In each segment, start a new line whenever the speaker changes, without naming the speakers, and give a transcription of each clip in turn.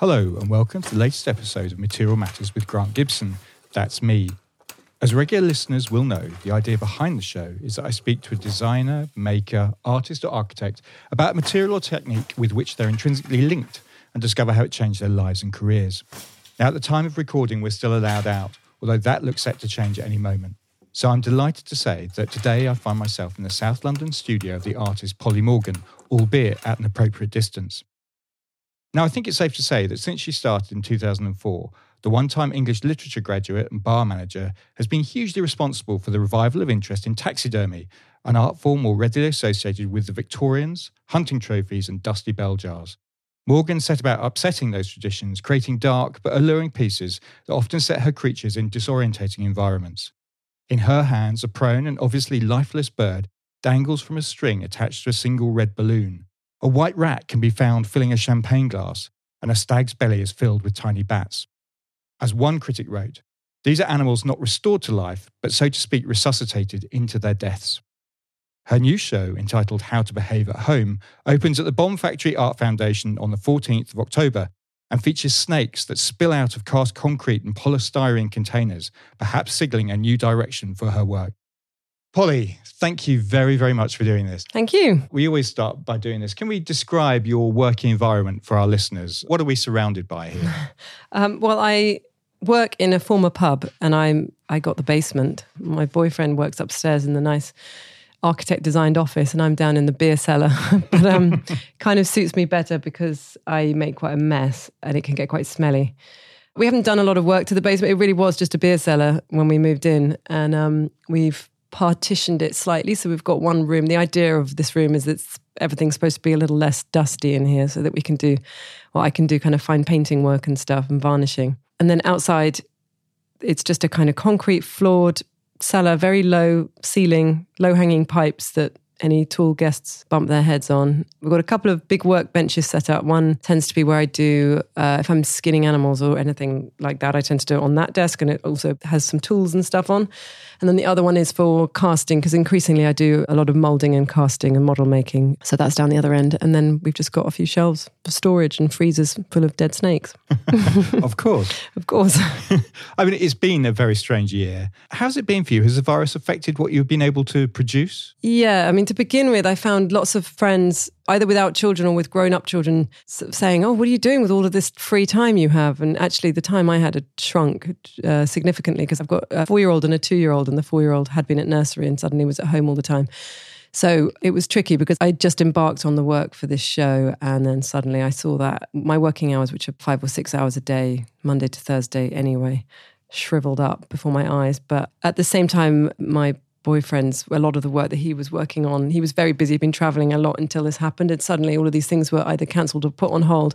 Hello, and welcome to the latest episode of Material Matters with Grant Gibson. That's me. As regular listeners will know, the idea behind the show is that I speak to a designer, maker, artist, or architect about material or technique with which they're intrinsically linked and discover how it changed their lives and careers. Now, at the time of recording, we're still allowed out, although that looks set to change at any moment. So I'm delighted to say that today I find myself in the South London studio of the artist Polly Morgan, albeit at an appropriate distance. Now, I think it's safe to say that since she started in 2004, the one time English literature graduate and bar manager has been hugely responsible for the revival of interest in taxidermy, an art form more readily associated with the Victorians, hunting trophies, and dusty bell jars. Morgan set about upsetting those traditions, creating dark but alluring pieces that often set her creatures in disorientating environments. In her hands, a prone and obviously lifeless bird dangles from a string attached to a single red balloon. A white rat can be found filling a champagne glass, and a stag's belly is filled with tiny bats. As one critic wrote, these are animals not restored to life, but so to speak, resuscitated into their deaths. Her new show, entitled How to Behave at Home, opens at the Bomb Factory Art Foundation on the 14th of October and features snakes that spill out of cast concrete and polystyrene containers, perhaps signaling a new direction for her work. Polly, thank you very, very much for doing this.
Thank you.
We always start by doing this. Can we describe your working environment for our listeners? What are we surrounded by here?
Um, well, I work in a former pub and I'm I got the basement. My boyfriend works upstairs in the nice architect designed office and I'm down in the beer cellar. but um kind of suits me better because I make quite a mess and it can get quite smelly. We haven't done a lot of work to the basement. It really was just a beer cellar when we moved in and um we've partitioned it slightly. So we've got one room. The idea of this room is that everything's supposed to be a little less dusty in here so that we can do what I can do kind of fine painting work and stuff and varnishing. And then outside, it's just a kind of concrete floored cellar, very low ceiling, low hanging pipes that any tall guests bump their heads on. We've got a couple of big workbenches set up. One tends to be where I do, uh, if I'm skinning animals or anything like that, I tend to do it on that desk and it also has some tools and stuff on. And then the other one is for casting because increasingly I do a lot of molding and casting and model making. So that's down the other end. And then we've just got a few shelves for storage and freezers full of dead snakes.
of course.
of course.
I mean, it's been a very strange year. How's it been for you? Has the virus affected what you've been able to produce?
Yeah. I mean, to begin with, I found lots of friends either without children or with grown up children saying, Oh, what are you doing with all of this free time you have? And actually, the time I had had shrunk uh, significantly because I've got a four year old and a two year old, and the four year old had been at nursery and suddenly was at home all the time. So it was tricky because I just embarked on the work for this show. And then suddenly I saw that my working hours, which are five or six hours a day, Monday to Thursday anyway, shriveled up before my eyes. But at the same time, my boyfriend's a lot of the work that he was working on. He was very busy, He'd been traveling a lot until this happened. And suddenly all of these things were either cancelled or put on hold.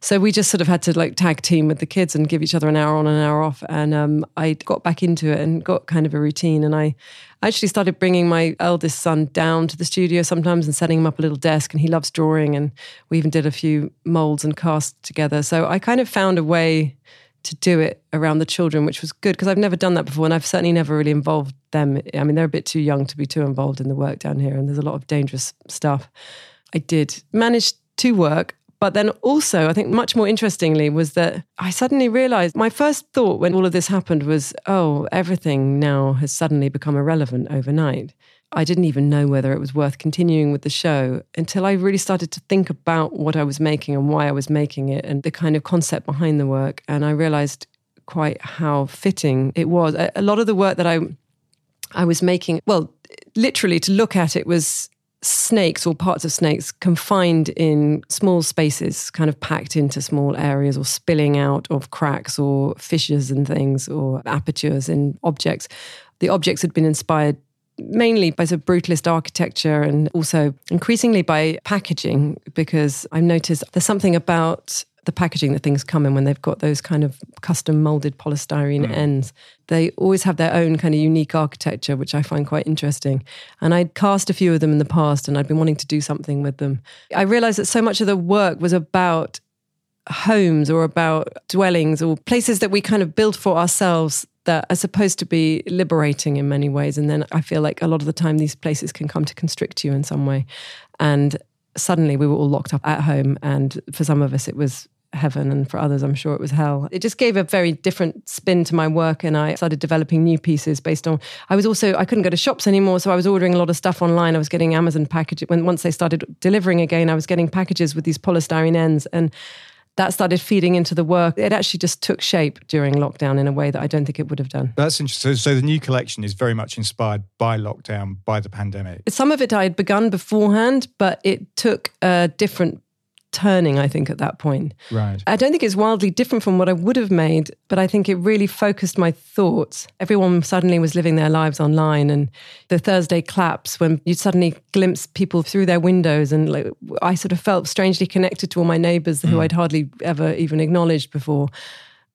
So we just sort of had to like tag team with the kids and give each other an hour on and an hour off. And um, I got back into it and got kind of a routine. And I actually started bringing my eldest son down to the studio sometimes and setting him up a little desk. And he loves drawing. And we even did a few molds and casts together. So I kind of found a way to do it around the children, which was good because I've never done that before, and I've certainly never really involved them. I mean, they're a bit too young to be too involved in the work down here, and there's a lot of dangerous stuff. I did manage to work, but then also, I think much more interestingly was that I suddenly realized my first thought when all of this happened was, oh, everything now has suddenly become irrelevant overnight. I didn't even know whether it was worth continuing with the show until I really started to think about what I was making and why I was making it and the kind of concept behind the work. And I realized quite how fitting it was. A, lot of the work that I I was making, well, literally to look at it was snakes or parts of snakes confined in small spaces, kind of packed into small areas or spilling out of cracks or fissures and things or apertures in objects. The objects had been inspired mainly by sort of brutalist architecture and also increasingly by packaging, because I've noticed there's something about the packaging that things come in when they've got those kind of custom molded polystyrene mm. ends. They always have their own kind of unique architecture, which I find quite interesting. And I'd cast a few of them in the past and I'd been wanting to do something with them. I realized that so much of the work was about homes or about dwellings or places that we kind of build for ourselves that are supposed to be liberating in many ways. And then I feel like a lot of the time these places can come to constrict you in some way. And suddenly we were all locked up at home. And for some of us, it was heaven, and for others, I'm sure it was hell. It just gave a very different spin to my work, and I started developing new pieces based on. I was also I couldn't go to shops anymore, so I was ordering a lot of stuff online. I was getting Amazon packages when once they started delivering again. I was getting packages with these polystyrene ends and that started feeding into the work. It actually just took shape during lockdown in a way that I don't think it would have done.
That's interesting. So, so the new collection is very much inspired by lockdown, by the pandemic.
Some of it I had begun beforehand, but it took a different turning, I think, at that point.
Right.
I don't think it's wildly different from what I would have made, but I think it really focused my thoughts. Everyone suddenly was living their lives online, and the Thursday claps when you suddenly glimpse people through their windows, and like, I sort of felt strangely connected to all my neighbors mm. who I'd hardly ever even acknowledged before.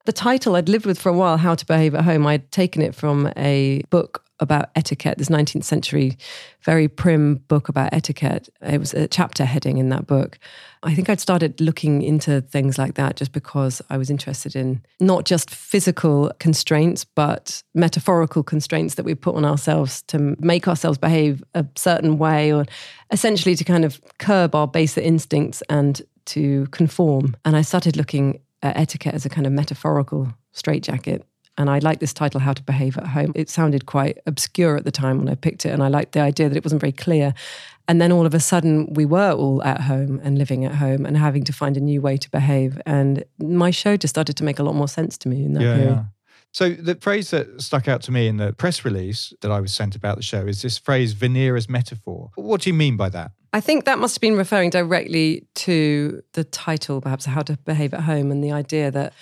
The title I'd lived with for a while, How to Behave at Home, I'd taken it from a book about etiquette, this 19th century, very prim book about etiquette. It was a chapter heading in that book. I think I'd started looking into things like that just because I was interested in not just physical constraints, but metaphorical constraints that we put on ourselves to make ourselves behave a certain way, or essentially to kind of curb our baser instincts and to conform. And I started looking at etiquette as a kind of metaphorical straitjacket and I liked this title, How to Behave at Home. It sounded quite obscure at the time when I picked it, and I liked the idea that it wasn't very clear. And then all of a sudden, we were all at home and living at home and having to find a new way to behave. And my show just started to make a lot more sense to me in that yeah, period. Yeah.
So the phrase that stuck out to me in the press release that I was sent about the show is this phrase veneer as metaphor. What do you mean by that?
I think that must have been referring directly to the title, perhaps, How to Behave at Home, and the idea that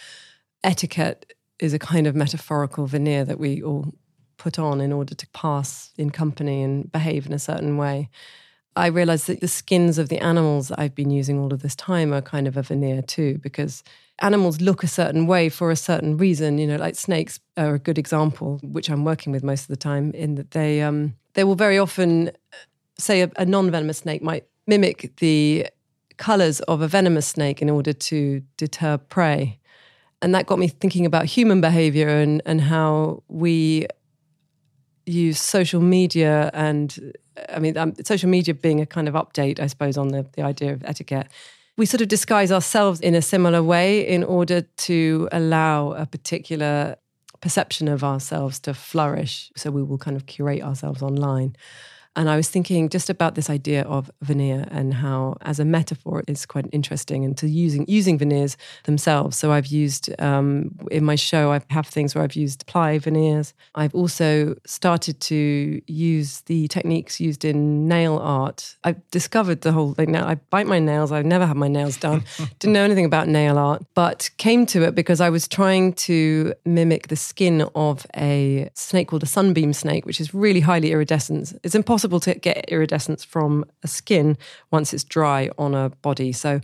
etiquette is a kind of metaphorical veneer that we all put on in order to pass in company and behave in a certain way. I realized that the skins of the animals that I've been using all of this time are kind of a veneer too, because animals look a certain way for a certain reason. You know, like snakes are a good example, which I'm working with most of the time, in that they um, they will very often say a, a non-venomous snake might mimic the colors of a venomous snake in order to deter prey. And that got me thinking about human behavior and and how we use social media and I mean um, social media being a kind of update I suppose on the the idea of etiquette. We sort of disguise ourselves in a similar way in order to allow a particular perception of ourselves to flourish. So we will kind of curate ourselves online and I was thinking just about this idea of veneer and how, as a metaphor, it's quite interesting and to using using veneers themselves. So I've used um, in my show, I have things where I've used ply veneers. I've also started to use the techniques used in nail art. I've discovered the whole thing. Now I bite my nails. I've never had my nails done. Didn't know anything about nail art, but came to it because I was trying to mimic the skin of a snake called a sunbeam snake, which is really highly iridescent. It's impossible to get iridescence from a skin once it's dry on a body. So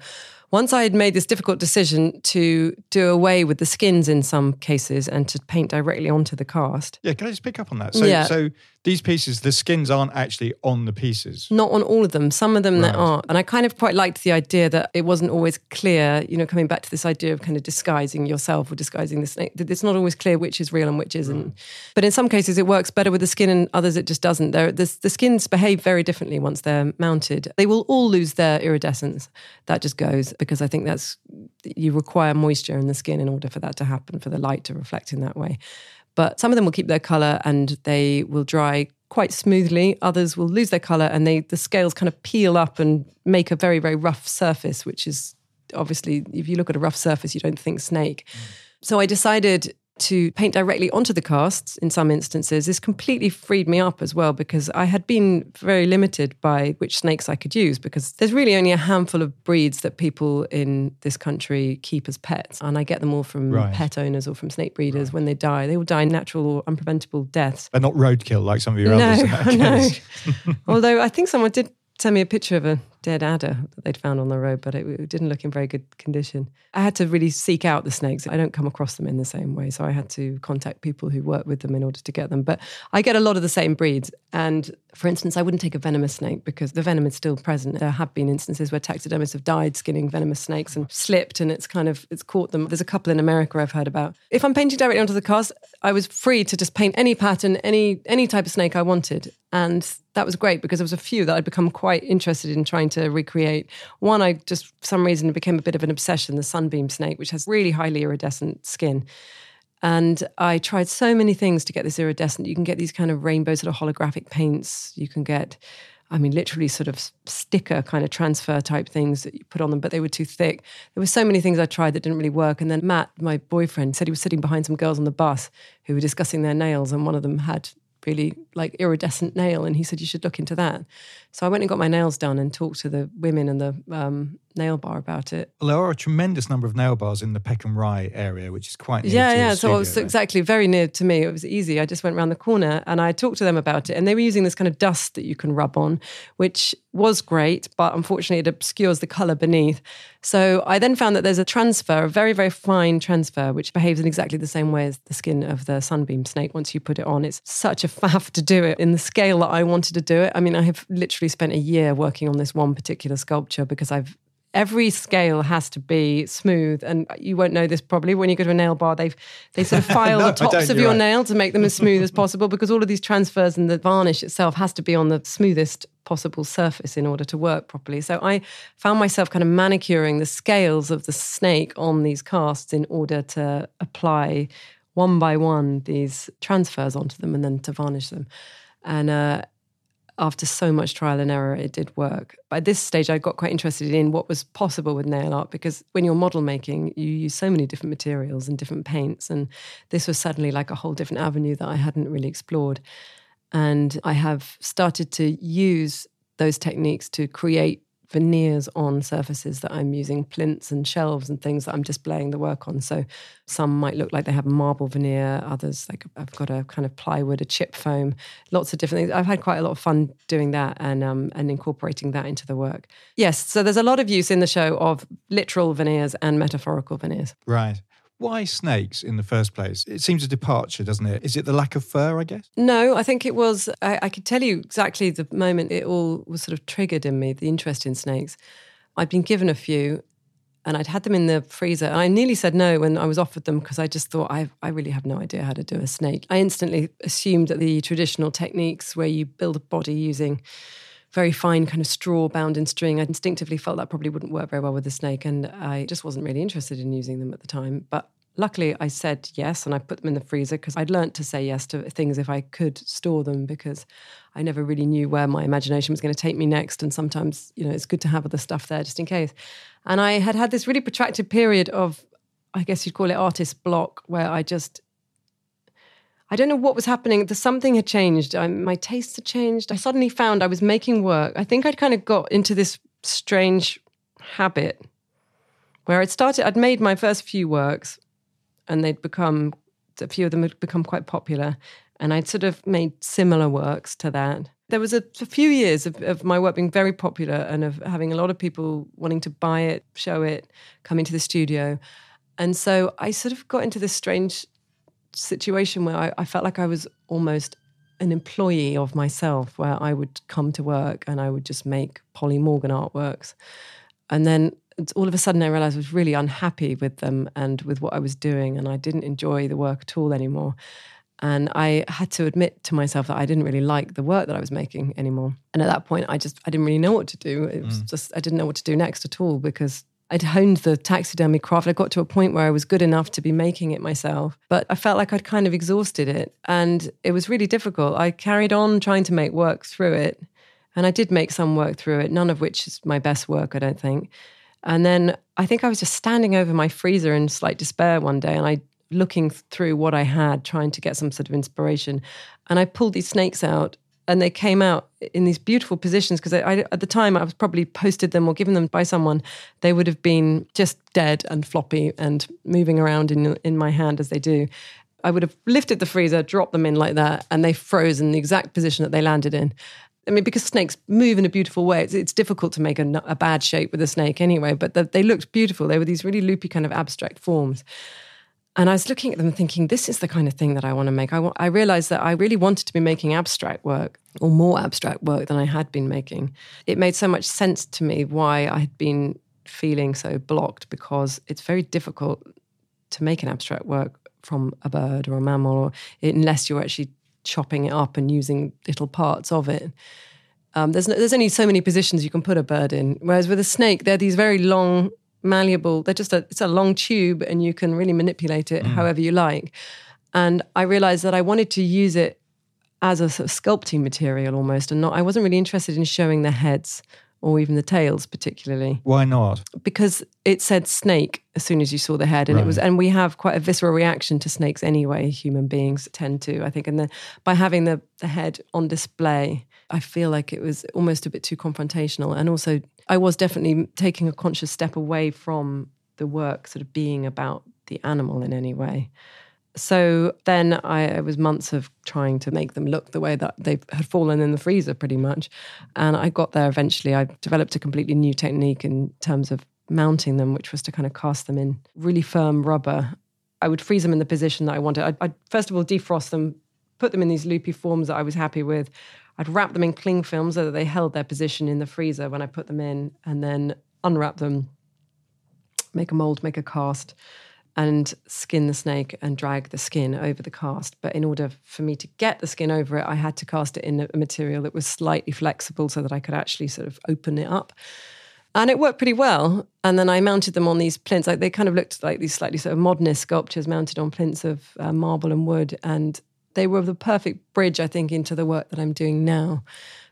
once I had made this difficult decision to do away with the skins in some cases and to paint directly onto the cast.
Yeah, can I just pick up on that? So, yeah. so these pieces, the skins aren't actually on the pieces.
Not on all of them. Some of them right. that are. And I kind of quite liked the idea that it wasn't always clear, you know, coming back to this idea of kind of disguising yourself or disguising the snake. It's not always clear which is real and which isn't. Right. But in some cases, it works better with the skin and others it just doesn't. They're, the, the skins behave very differently once they're mounted. They will all lose their iridescence. That just goes because I think that's, you require moisture in the skin in order for that to happen, for the light to reflect in that way. But some of them will keep their color and they will dry quite smoothly. Others will lose their color and they the scales kind of peel up and make a very very rough surface, which is obviously if you look at a rough surface, you don't think snake. Mm. So I decided to paint directly onto the casts in some instances this completely freed me up as well because I had been very limited by which snakes I could use because there's really only a handful of breeds that people in this country keep as pets. And I get them all from right. pet owners or from snake breeders right. when they die. They will die natural or unpreventable deaths.
They're not roadkill like some of your
no,
others.
No. Although I think someone did send me a picture of a dead adder that they'd found on the road, but it, it, didn't look in very good condition. I had to really seek out the snakes. I don't come across them in the same way, so I had to contact people who work with them in order to get them. But I get a lot of the same breeds. And for instance, I wouldn't take a venomous snake because the venom is still present. There have been instances where taxidermists have died skinning venomous snakes and slipped, and it's kind of it's caught them. There's a couple in America I've heard about. If I'm painting directly onto the cast, I was free to just paint any pattern, any any type of snake I wanted, and that was great because there was a few that I'd become quite interested in trying to recreate. One, I just for some reason it became a bit of an obsession, the sunbeam snake, which has really highly iridescent skin. And I tried so many things to get this iridescent. You can get these kind of rainbow sort of holographic paints. You can get, I mean, literally sort of sticker kind of transfer type things that you put on them, but they were too thick. There were so many things I tried that didn't really work. And then Matt, my boyfriend, said he was sitting behind some girls on the bus who were discussing their nails, and one of them had really like iridescent nail and he said you should look into that. So i went and got my nails done and talked to the women and the um, nail bar about it.
Well, there are a tremendous number of nail bars in the peckham rye area which is quite
yeah yeah
so
it was exactly very near to me. It was easy. I just went around the corner and i talked to them about it and they were using this kind of dust that you can rub on which was great but unfortunately it obscures the color beneath. So I then found that there's a transfer, a very, very fine transfer, which behaves in exactly the same way as the skin of the sunbeam snake once you put it on. It's such a faff to do it in the scale that I wanted to do it. I mean, I have literally spent a year working on this one particular sculpture because I've every scale has to be smooth. And you won't know this probably. When you go to a nail bar they've they sort of file no, the tops of your right. nail to make them as smooth as possible because all of these transfers and the varnish itself has to be on the smoothest possible surface in order to work properly. So i found myself kind of manicuring the scales of the snake on these casts in order to apply one by one these transfers onto them and then to varnish them. And uh, after so much trial and error, it did work. By this stage, I got quite interested in what was possible with nail art because when you're model making, you use so many different materials and different paints. And this was suddenly like a whole different avenue that I hadn't really explored. And I have started to use those techniques to create veneers on surfaces that I'm using, plinths and shelves and things that I'm displaying the work on. So some might look like they have marble veneer, others like I've got a kind of plywood, a chip foam, lots of different things. I've had quite a lot of fun doing that and um, and incorporating that into the work. Yes, so there's a lot of use in the show of literal veneers and metaphorical veneers.
Right. Why snakes in the first place? It seems a departure, doesn't it? Is it the lack of fur, I guess?
No, I think it was, I, I could tell you exactly the moment it all was sort of triggered in me, the interest in snakes. I'd been given a few and I'd had them in the freezer. And I nearly said no when I was offered them because I just thought I, I really have no idea how to do a snake. I instantly assumed that the traditional techniques where you build a body using very fine kind of straw bound in string. I instinctively felt that probably wouldn't work very well with the snake, and I just wasn't really interested in using them at the time. But luckily, I said yes, and I put them in the freezer because I'd learnt to say yes to things if I could store them because I never really knew where my imagination was going to take me next. And sometimes, you know, it's good to have other stuff there just in case. And I had had this really protracted period of, I guess you'd call it artist block, where I just I don't know what was happening. Something had changed. I, my tastes had changed. I suddenly found I was making work. I think I'd kind of got into this strange habit where I'd started. I'd made my first few works, and they'd become a few of them had become quite popular, and I'd sort of made similar works to that. There was a, a few years of, of my work being very popular and of having a lot of people wanting to buy it, show it, come into the studio. And so I sort of got into this strange situation where I, I felt like I was almost an employee of myself, where I would come to work and I would just make Polly Morgan artworks. And then all of a sudden I realized I was really unhappy with them and with what I was doing, and I didn't enjoy the work at all anymore. And I had to admit to myself that I didn't really like the work that I was making anymore. And at that point, I just I didn't really know what to do. It was mm. just I didn't know what to do next at all because I'd honed the taxidermy craft. I got to a point where I was good enough to be making it myself, but I felt like I'd kind of exhausted it. And it was really difficult. I carried on trying to make work through it. And I did make some work through it, none of which is my best work, I don't think. And then I think I was just standing over my freezer in slight despair one day and I looking through what I had, trying to get some sort of inspiration. And I pulled these snakes out and they came out in these beautiful positions because at the time I was probably posted them or given them by someone. They would have been just dead and floppy and moving around in in my hand as they do. I would have lifted the freezer, dropped them in like that, and they froze in the exact position that they landed in. I mean, because snakes move in a beautiful way, it's, it's difficult to make a, a, bad shape with a snake anyway. But the, they looked beautiful. They were these really loopy kind of abstract forms. And I was looking at them thinking, this is the kind of thing that I want to make. I, I realized that I really wanted to be making abstract work or more abstract work than I had been making. It made so much sense to me why I had been feeling so blocked because it's very difficult to make an abstract work from a bird or a mammal or unless you're actually chopping it up and using little parts of it. Um, there's no, there's only so many positions you can put a bird in. Whereas with a snake, they're these very long, malleable. They're just a it's a long tube, and you can really manipulate it mm. however you like. And I realized that I wanted to use it as a sort of sculpting material almost, and not. I wasn't really interested in showing the heads or even the tails particularly
Why not?
because it said snake as soon as you saw the head and it was and we have quite a visceral reaction to snakes anyway human beings tend to i think and then by having the, the head on display i feel like it was almost a bit too confrontational and also i was definitely taking a conscious step away from the work sort of being about the animal in any way so then I, it was months of trying to make them look the way that they had fallen in the freezer, pretty much. And I got there eventually. I developed a completely new technique in terms of mounting them, which was to kind of cast them in really firm rubber. I would freeze them in the position that I wanted. I'd, I'd first of all defrost them, put them in these loopy forms that I was happy with. I'd wrap them in cling film so that they held their position in the freezer when I put them in, and then unwrap them, make a mold, make a cast and skin the snake and drag the skin over the cast. But in order for me to get the skin over it, I had to cast it in a material that was slightly flexible so that I could actually sort of open it up. And it worked pretty well. And then I mounted them on these plinths. Like they kind of looked like these slightly sort of modernist sculptures mounted on plinths of uh, marble and wood. And they were the perfect bridge, I think, into the work that I'm doing now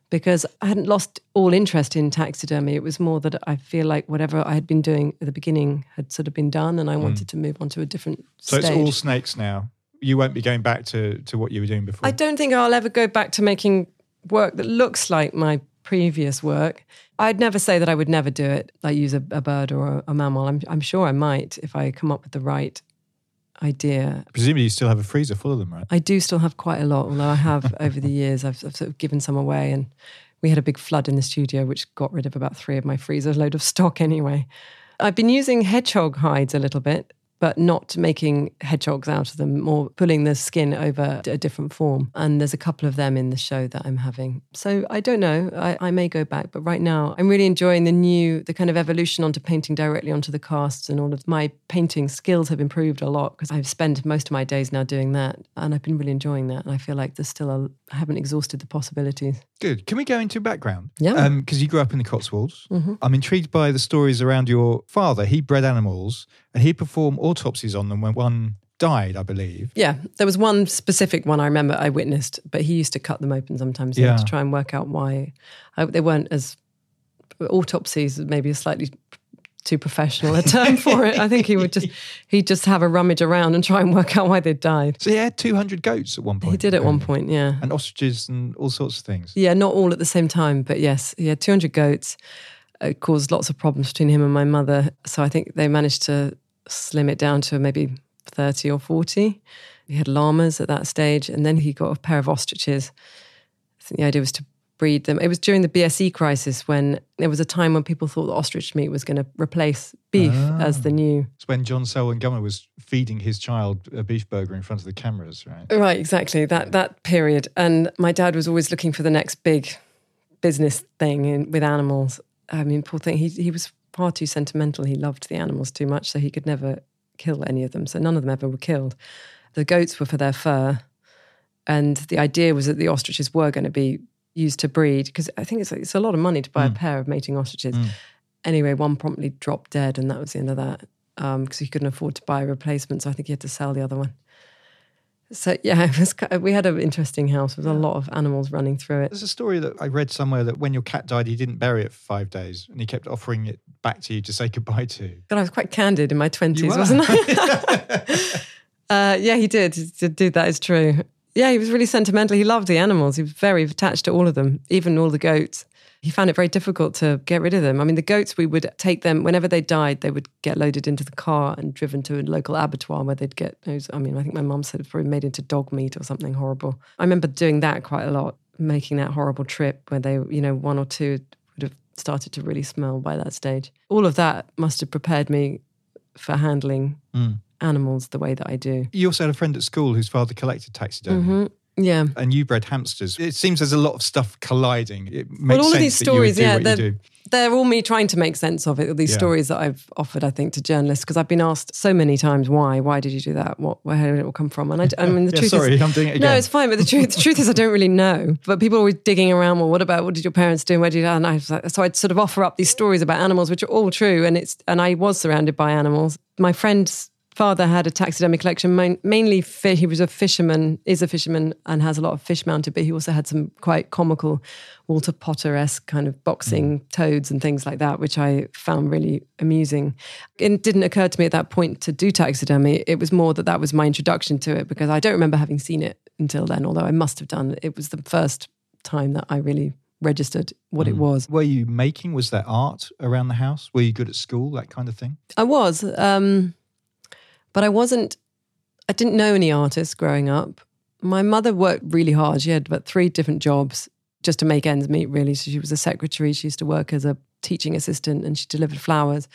because I hadn't lost all interest in taxidermy. It was more that I feel like whatever I had been doing at the beginning had sort of been done, and I hmm. wanted to move on to a different
So
stage.
it's all snakes now. You won't be going back to, to what you were doing before.
I don't think I'll ever go back to making work that looks like my previous work. I'd never say that I would never do it, like use a, a bird or a, a mammal. I'm, I'm sure I might if I come up with the right idea.
Presumably, you still have a freezer full of them, right?
I do still have quite a lot, although I have over the years, I've, I've sort of given some away. And we had a big flood in the studio, which got rid of about three of my freezer load of stock anyway. I've been using hedgehog hides a little bit, but not making hedgehogs out of them, more pulling the skin over a different form. And there's a couple of them in the show that I'm having. So I don't know. I, I may go back, but right now I'm really enjoying the new, the kind of evolution onto painting directly onto the casts. And all of my painting skills have improved a lot because I've spent most of my days now doing that. And I've been really enjoying that. And I feel like there's still a, I haven't exhausted the possibilities.
Good. Can we go into background?
Yeah.
Um, because you grew up in the Cotswolds. Mm-hmm. I'm intrigued by the stories around your father. He bred animals and he performed autopsies on them when one died, I believe.
Yeah, there was one specific one I remember I witnessed, but he used to cut them open sometimes yeah. To try and work out why I, they weren't as autopsies. Maybe a slightly too professional a term for it. I think he would just he'd just have a rummage around and try and work out why they'd died.
So he had 200 goats at one point.
He did at one point, yeah.
And ostriches and all sorts of things.
Yeah, not all at the same time, but yes, he had 200 goats. It caused lots of problems between him and my mother. So I think they managed to slim it down to maybe 30 or 40. He had llamas at that stage, and then he got a pair of ostriches. I think the idea was to breed them. It was during the BSE crisis when there was a time when people thought that ostrich meat was going to replace beef ah. as the new.
It's when John Selwyn Gummer was feeding his child a beef burger in front of the cameras, right?
Right, exactly. That that period. And my dad was always looking for the next big business thing in, with animals. I mean, poor thing. He he was far too sentimental. He loved the animals too much, so he could never kill any of them. So none of them ever were killed. The goats were for their fur, and the idea was that the ostriches were going to be used to breed because I think it's it's a lot of money to buy a mm. pair of mating ostriches. Mm. Anyway, one promptly dropped dead, and that was the end of that um, because he couldn't afford to buy a replacement. So I think he had to sell the other one. So yeah, it was. We had an interesting house with a lot of animals running through it.
There's a story that I read somewhere that when your cat died, he didn't bury it for five days and he kept offering it back to you to say goodbye to.
But I was quite candid in my twenties, wasn't I? uh, yeah, he did. He did do that. Is true. Yeah, he was really sentimental. He loved the animals. He was very attached to all of them, even all the goats. He found it very difficult to get rid of them. I mean, the goats, we would take them whenever they died, they would get loaded into the car and driven to a local abattoir where they'd get those. I mean, I think my mum said it's probably made into dog meat or something horrible. I remember doing that quite a lot, making that horrible trip where they, you know, one or two would have started to really smell by that stage. All of that must have prepared me for handling mm. animals the way that I do.
You also had a friend at school whose father collected taxidermy. Mm-hmm.
Yeah.
And you bred hamsters. It seems there's a lot of stuff colliding. It makes
Well, all
sense
of these
that you would
stories, yeah, they're, they're all me trying to make sense of it. These
Yeah.
stories that I've offered, I think, to journalists because I've been asked so many times why. Why did you do that? What? Where did it all come from? And I, I mean, the
Yeah,
truth
sorry,
is,
I'm doing it
no, it's fine. But the truth, the truth is, I don't really know. But people are always digging around. Well, what about what did your parents do? Where did you? And I was like, so I'd sort of offer up these stories about animals, which are all true, and it's and I was surrounded by animals. My friend's father had a taxidermy collection, mainly fi- he was a fisherman, is a fisherman, and has a lot of fish mounted. But he also had some quite comical Walter Potter esque kind of boxing toads and things like that, which I found really amusing. It didn't occur to me at that point to do taxidermy. It was more that that was my introduction to it because I don't remember having seen it until then, although I must have done. It was the first time that I really registered what it was.
Were you making? Was there art around the house? Were you good at school? That kind of thing.
I was, um, but I wasn't. I didn't know any artists growing up. My mother worked really hard. She had about three different jobs just to make ends meet. Really, so she was a secretary. She used to work as a teaching assistant, and she delivered flowers.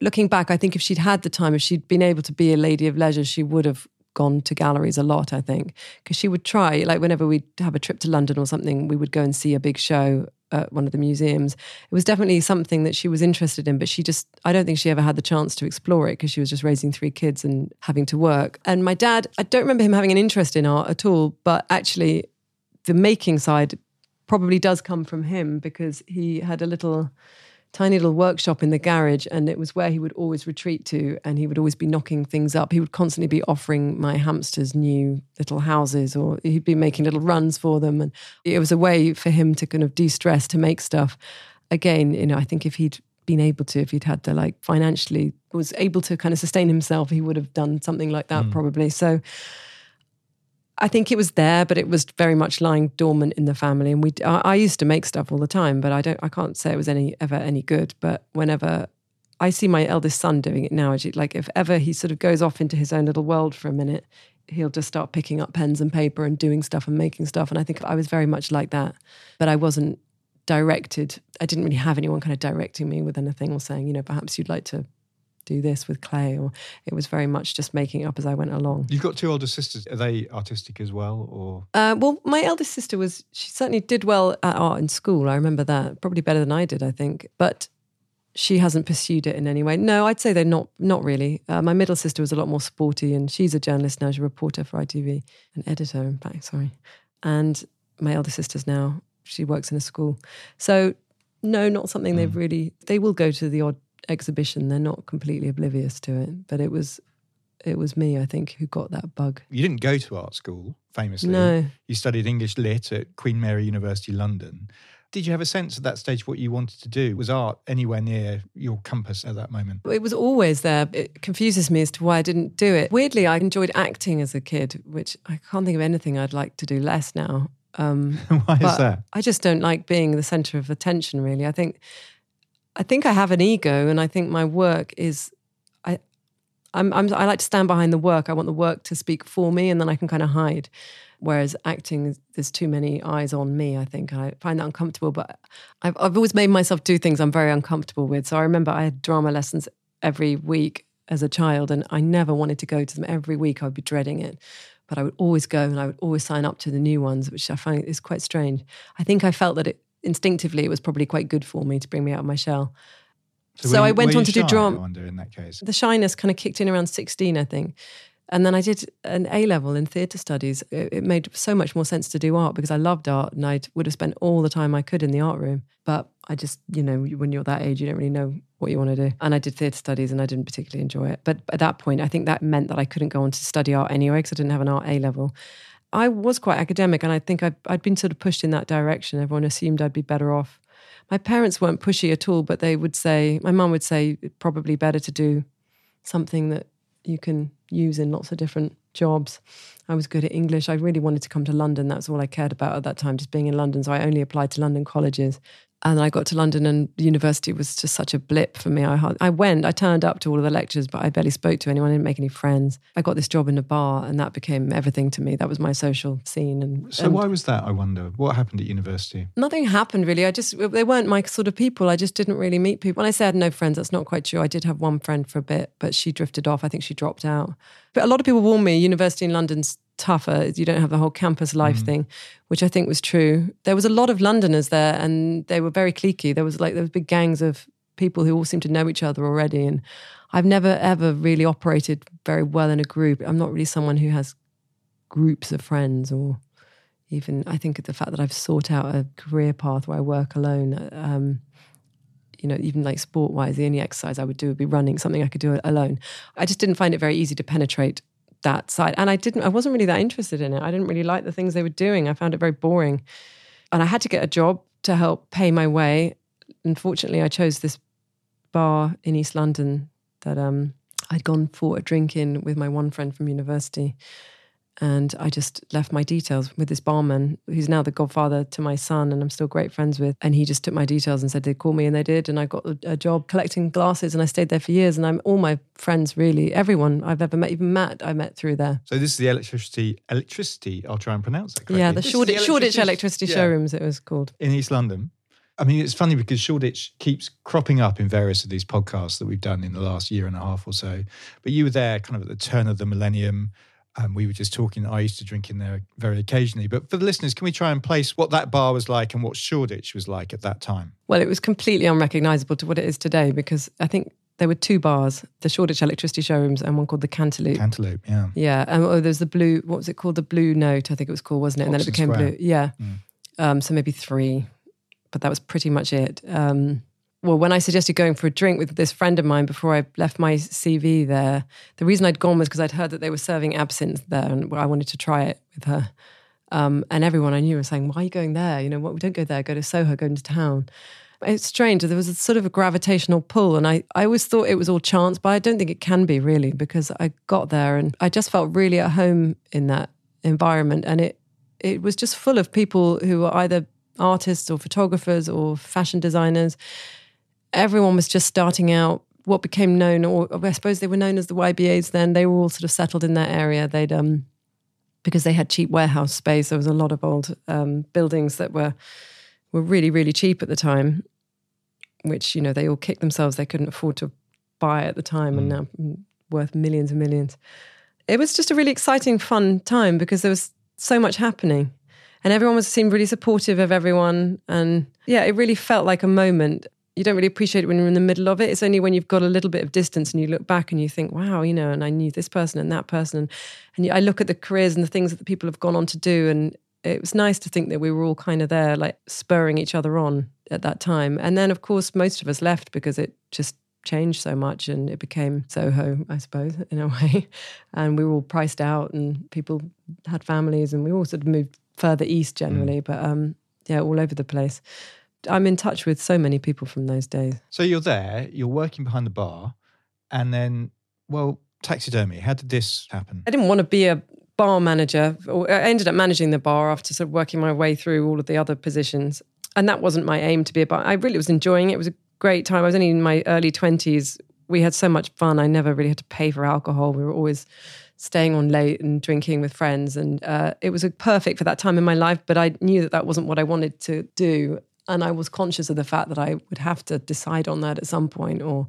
Looking back, I think if she'd had the time, if she'd been able to be a lady of leisure, she would have gone to galleries a lot. I think because she would try. Like whenever we'd have a trip to London or something, we would go and see a big show at one of the museums. It was definitely something that she was interested in, but she just, I don't think she ever had the chance to explore it because she was just raising three kids and having to work. And my dad, I don't remember him having an interest in art at all, but actually the making side probably does come from him because he had a little tiny little workshop in the garage and it was where he would always retreat to and he would always be knocking things up. He would constantly be offering my hamsters new little houses or he'd be making little runs for them. And it was a way for him to kind of de-stress to make stuff. Again you know i think if he'd been able to if he'd had to like financially was able to kind of sustain himself he would have done something like that mm. probably. So I think it was there, but it was very much lying dormant in the family. And we, I, I used to make stuff all the time, but I don't, I can't say it was any ever any good. But whenever I see my eldest son doing it now, like if ever he sort of goes off into his own little world for a minute, he'll just start picking up pens and paper and doing stuff and making stuff. And I think I was very much like that, but I wasn't directed. I didn't really have anyone kind of directing me with anything or saying, you know, perhaps you'd like to do this with clay or it was very much just making it up as I went along.
You've got two older sisters. Are they artistic as well, or
Uh, well, my eldest sister was, she certainly did well at art in school. I remember that. Probably better than I did, I think. But she hasn't pursued it in any way. No, I'd say they're not, not really. Uh, my middle sister was a lot more sporty and she's a journalist now. She's a reporter for ITV, an editor, in fact, sorry. And my elder sister's now, she works in a school. So, no, not something they've really, they will go to the odd exhibition. They're not completely oblivious to it. But it was, it was me, I think, who got that bug.
you didn't go to art school? Famously,
No.
You studied English lit at Queen Mary University, London. Did you have a sense at that stage what you wanted to do? Was art anywhere near your compass at that moment?
It was always there. It confuses me as to why I didn't do it. Weirdly, I enjoyed acting as a kid, which I can't think of anything I'd like to do less now. Um,
Why is that?
I just don't like being the center of attention. Really, I think, I think I have an ego, and I think my work is, I, I'm, I'm, I like to stand behind the work. I want the work to speak for me, and then I can kind of hide. Whereas acting, there's too many eyes on me. I think I find that uncomfortable. But I've, I've always made myself do things I'm very uncomfortable with. So I remember I had drama lessons every week as a child, and I never wanted to go to them. Every week I would be dreading it but I would always go and I would always sign up to the new ones, which I find is quite strange. I think I felt that it instinctively it was probably quite good for me to bring me out of my shell. So,
were
I went on to do drama.
I wonder in that case.
The shyness kind of kicked in around 16, I think. And then I did an A level in theatre studies. It, it made so much more sense to do art because I loved art and I would have spent all the time I could in the art room. But I just, you know, when you're that age, you don't really know what you want to do. And I did theatre studies and I didn't particularly enjoy it. But at that point, I think that meant that I couldn't go on to study art anyway because I didn't have an art A level. I was quite academic and I think I'd, I'd been sort of pushed in that direction. Everyone assumed I'd be better off. My parents weren't pushy at all, but they would say, my mum would say, probably better to do something that you can use in lots of different jobs. I was good at English. I really wanted to come to London. That's all I cared about at that time, just being in London. So I only applied to London colleges. And I got to London, and university was just such a blip for me. I, hard- I went, I turned up to all of the lectures, but I barely spoke to anyone. I didn't make any friends. I got this job in a bar, and that became everything to me. That was my social scene. And,
So
and
why was that? I wonder. What happened at university?
nothing happened really. I just they weren't my sort of people. I just didn't really meet people. When I say I had no friends, that's not quite true. I did have one friend for a bit, but she drifted off. I think she dropped out. But a lot of people warn me university in London's tougher. You don't have the whole campus life thing, which I think was true. There was a lot of Londoners there, and they were very cliquey. There was like there was big gangs of people who all seemed to know each other already, and I've never ever really operated very well in a group. I'm not really someone who has groups of friends or even I think of the fact that I've sought out a career path where I work alone. Um, you know, even like sport wise, the only exercise I would do would be running, something I could do alone. I just didn't find it very easy to penetrate that side. And I didn't, I wasn't really that interested in it. I didn't really like the things they were doing. I found it very boring. And I had to get a job to help pay my way. Unfortunately, I chose this bar in East London that um, I'd gone for a drink in with my one friend from university. And I just left my details with this barman who's now the godfather to my son, and I'm still great friends with. And he just took my details and said they'd call me, and they did. And I got a job collecting glasses, and I stayed there for years. And I'm all my friends, really, everyone I've ever met, even Matt, I met through there.
So this is the electricity. Electricity. I'll try and pronounce it correctly.
Yeah, the
This
Shoreditch, Shoreditch
electricity-
Electricity
yeah,
Showrooms, it was called.
in East London. I mean, it's funny because Shoreditch keeps cropping up in various of these podcasts that we've done in the last year and a half or so. But you were there kind of at the turn of the millennium. And we were just talking. I used to drink in there very occasionally. But for the listeners, can we try and place what that bar was like and what Shoreditch was like at that time?
Well, it was completely unrecognizable to what it is today because I think there were two bars the Shoreditch Electricity Showrooms and one called the Cantaloupe.
Cantaloupe, yeah.
Yeah, and oh, there's the blue. What was it called? The Blue Note, I think it was called, wasn't it? And then it became
Square.
blue. Yeah.
Mm.
Um, so maybe three, but that was pretty much it. Um, well, when I suggested going for a drink with this friend of mine before I left my CV there, the reason I'd gone was because I'd heard that they were serving absinthe there, and I wanted to try it with her. Um, and everyone I knew was saying, "Why are you going there? You know, what? We don't go there. Go to Soho. Go into town." It's strange. There was a sort of a gravitational pull, and I, I always thought it was all chance, but I don't think it can be really because I got there and I just felt really at home in that environment, and it it was just full of people who were either artists or photographers or fashion designers. Everyone was just starting out. What became known, or I suppose they were known as the YBAs then. They were all sort of settled in that area. They'd um because they had cheap warehouse space. There was a lot of old um, buildings that were were really really cheap at the time, which you know they all kicked themselves. They couldn't afford to buy at the time, and now mm, worth millions and millions. It was just a really exciting, fun time because there was so much happening, and everyone was seemed really supportive of everyone. And yeah, it really felt like a moment. You don't really appreciate it when you're in the middle of it. It's only when you've got a little bit of distance and you look back and you think, wow, you know, and I knew this person and that person. And, and I look at the careers and the things that the people have gone on to do. And it was nice to think that we were all kind of there, like spurring each other on at that time. And then, of course, most of us left because it just changed so much and it became Soho, I suppose, in a way. And we were all priced out and people had families and we all sort of moved further east generally, but um, yeah, all over the place. I'm in touch with so many people from those days.
So you're there, you're working behind the bar, and then, well, taxidermy. How did this happen?
I didn't want to be a bar manager. I ended up managing the bar after sort of working my way through all of the other positions. And that wasn't my aim to be a bar. I really was enjoying it. It was a great time. I was only in my early 20s. We had so much fun. I never really had to pay for alcohol. We were always staying on late and drinking with friends. And uh, it was a perfect for that time in my life. But I knew that that wasn't what I wanted to do. And I was conscious of the fact that I would have to decide on that at some point or